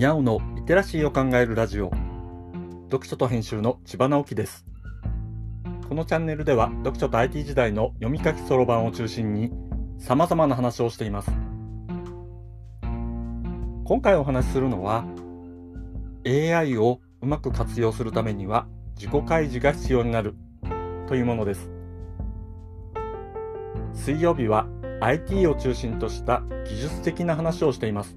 にゃおのリテラシーを考えるラジオ。読書と編集の千葉直樹です。このチャンネルでは読書と IT 時代の読み書きそろばんを中心に様々な話をしています。今回お話しするのは AI をうまく活用するためには自己開示が必要になるというものです。水曜日は IT を中心とした技術的な話をしています。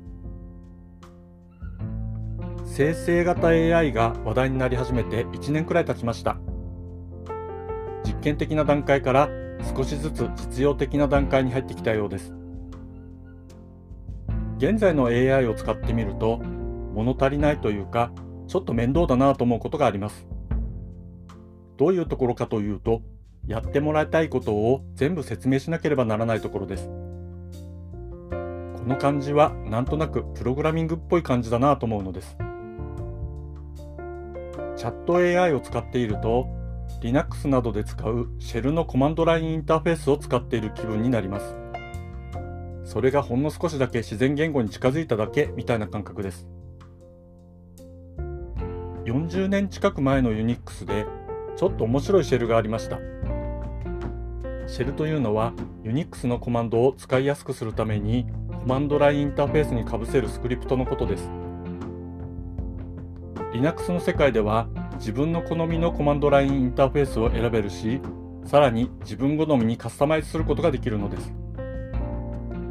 生成型 AI が話題になり始めて1年くらい経ちました。実験的な段階から少しずつ実用的な段階に入ってきたようです。現在の AI を使ってみると物足りないというかちょっと面倒だなと思うことがあります。どういうところかというとやってもらいたいことを全部説明しなければならないところです。この感じはなんとなくプログラミングっぽい感じだなと思うのです。チャット AI を使っていると Linux などで使うシェルのコマンドラインインターフェースを使っている気分になります。それがほんの少しだけ自然言語に近づいただけみたいな感覚です。40年近く前の Unix でちょっと面白いシェルがありました。シェルというのは Unix のコマンドを使いやすくするためにコマンドラインインターフェースにかぶせるスクリプトのことです。Linux の世界では自分の好みのコマンドラインインターフェースを選べるしさらに自分好みにカスタマイズすることができるのです。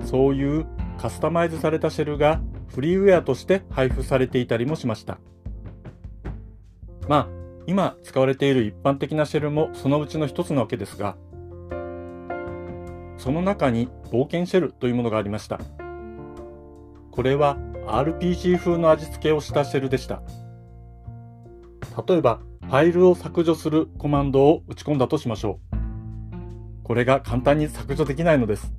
そういうカスタマイズされたシェルがフリーウェアとして配布されていたりもしました。まあ今使われている一般的なシェルもそのうちの一つなわけですがその中に冒険シェルというものがありました。これは RPG 風の味付けをしたシェルでした。例えばファイルを削除するコマンドを打ち込んだとしましょう。これが簡単に削除できないのです。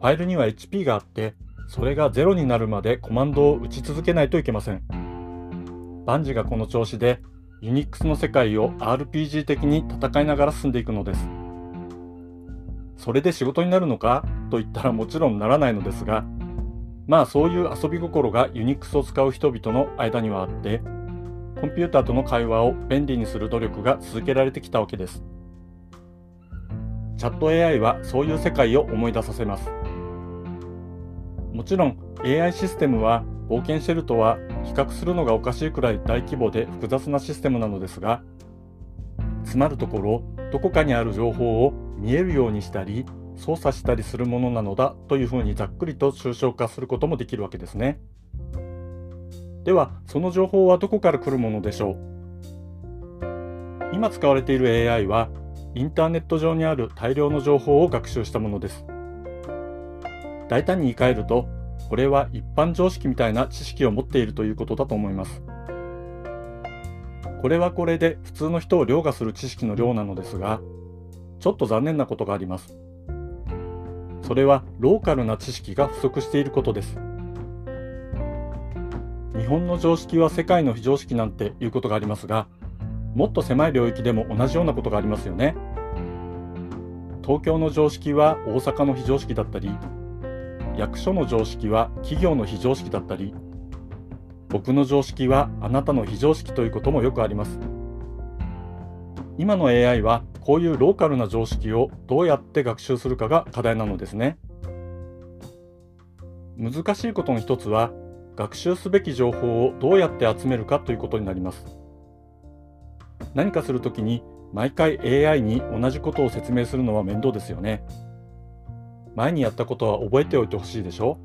ファイルには HP があってそれが0になるまでコマンドを打ち続けないといけません。バンジがこの調子で Unix の世界を RPG 的に戦いながら進んでいくのです。それで仕事になるのかと言ったらもちろんならないのですが、まあそういう遊び心が Unix を使う人々の間にはあって、コンピューターとの会話を便利にする努力が続けられてきたわけです。チャット AI はそういう世界を思い出させます。もちろん AI システムは冒険シェルとは比較するのがおかしいくらい大規模で複雑なシステムなのですが、つまるところ、どこかにある情報を見えるようにしたり、操作したりするものなのだというふうにざっくりと抽象化することもできるわけですね。では、その情報はどこから来るものでしょう？今使われている AI は、インターネット上にある大量の情報を学習したものです。大胆に言い換えると、これは一般常識みたいな知識を持っているということだと思います。これはこれで普通の人を凌駕する知識の量なのですが、ちょっと残念なことがあります。それはローカルな知識が不足していることです。日本の常識は世界の非常識なんていうことがありますが、もっと狭い領域でも同じようなことがありますよね。東京の常識は大阪の非常識だったり、役所の常識は企業の非常識だったり、僕の常識はあなたの非常識ということもよくあります。今の AI はこういうローカルな常識をどうやって学習するかが課題なのですね。難しいことの一つは、学習すべき情報をどうやって集めるかということになります。何かするときに毎回 AI に同じことを説明するのは面倒ですよね。前にやったことは覚えておいてほしいでしょ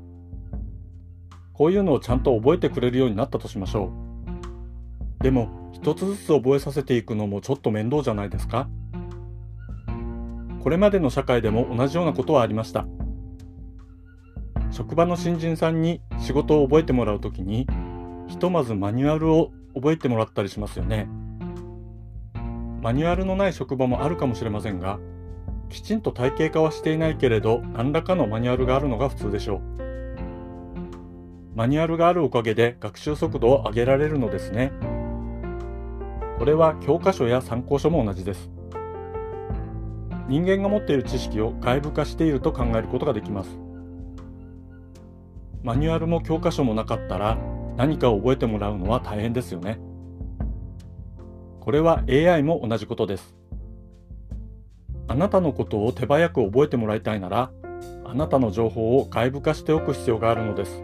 こういうのをちゃんと覚えてくれるようになったとしましょう。でも、一つずつ覚えさせていくのもちょっと面倒じゃないですかこれまでの社会でも同じようなことはありました。職場の新人さんに仕事を覚えてもらうときに、ひとまずマニュアルを覚えてもらったりしますよね。マニュアルのない職場もあるかもしれませんが、きちんと体系化はしていないけれど何らかのマニュアルがあるのが普通でしょう。マニュアルがあるおかげで学習速度を上げられるのですね。これは教科書や参考書も同じです。人間が持っている知識を外部化していると考えることができます。マニュアルも教科書もなかったら何かを覚えてもらうのは大変ですよね。これは AI も同じことです。あなたのことを手早く覚えてもらいたいなら、あなたの情報を外部化しておく必要があるのです。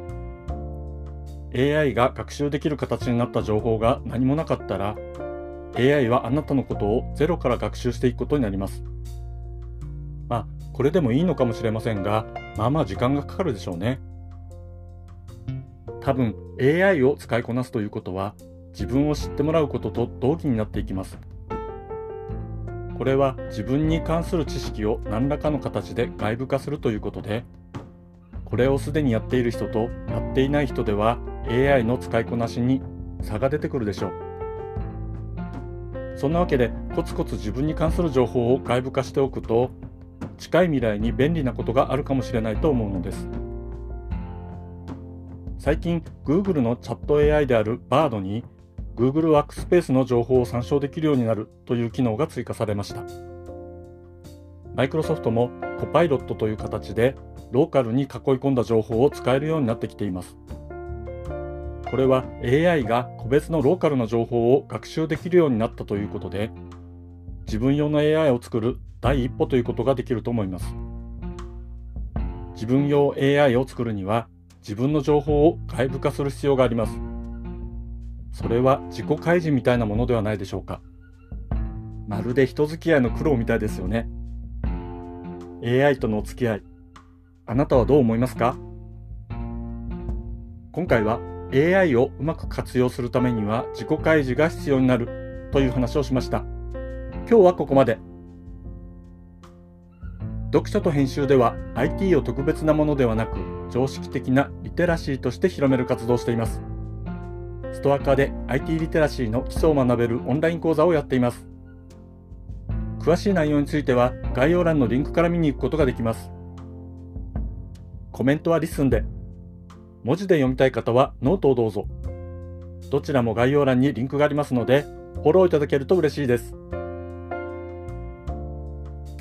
AI が学習できる形になった情報が何もなかったら、AI はあなたのことをゼロから学習していくことになります。まあ、これでもいいのかもしれませんが、まあまあ時間がかかるでしょうね。多分 AI を使いこなすということは、自分を知ってもらうことと同義になっていきます。これは自分に関する知識を何らかの形で外部化するということで、これをすでにやっている人とやっていない人では AI の使いこなしに差が出てくるでしょう。そんなわけでコツコツ自分に関する情報を外部化しておくと近い未来に便利なことがあるかもしれないと思うのです。最近 Google のチャット AI である Bard に Google ワークスペースの情報を参照できるようになるという機能が追加されました。マイクロソフトもコパイロットという形でローカルに囲い込んだ情報を使えるようになってきています。これは AI が個別のローカルな情報を学習できるようになったということで、自分用の AI を作る第一歩ということができると思います。自分用 AI を作るには自分の情報を外部化する必要があります。それは自己開示みたいなものではないでしょうか。まるで人付き合いの苦労みたいですよね。AI とのお付き合い、あなたはどう思いますか？今回は AI をうまく活用するためには自己開示が必要になるという話をしました。今日はここまで。読書と編集では IT を特別なものではなく常識的なリテラシーとして広める活動をしています。ストアカで IT リテラシーの基礎を学べるオンライン講座をやっています。詳しい内容については概要欄のリンクから見に行くことができます。コメントは LISTEN で、文字で読みたい方はノートをどうぞ。どちらも概要欄にリンクがありますので、フォローいただけると嬉しいです。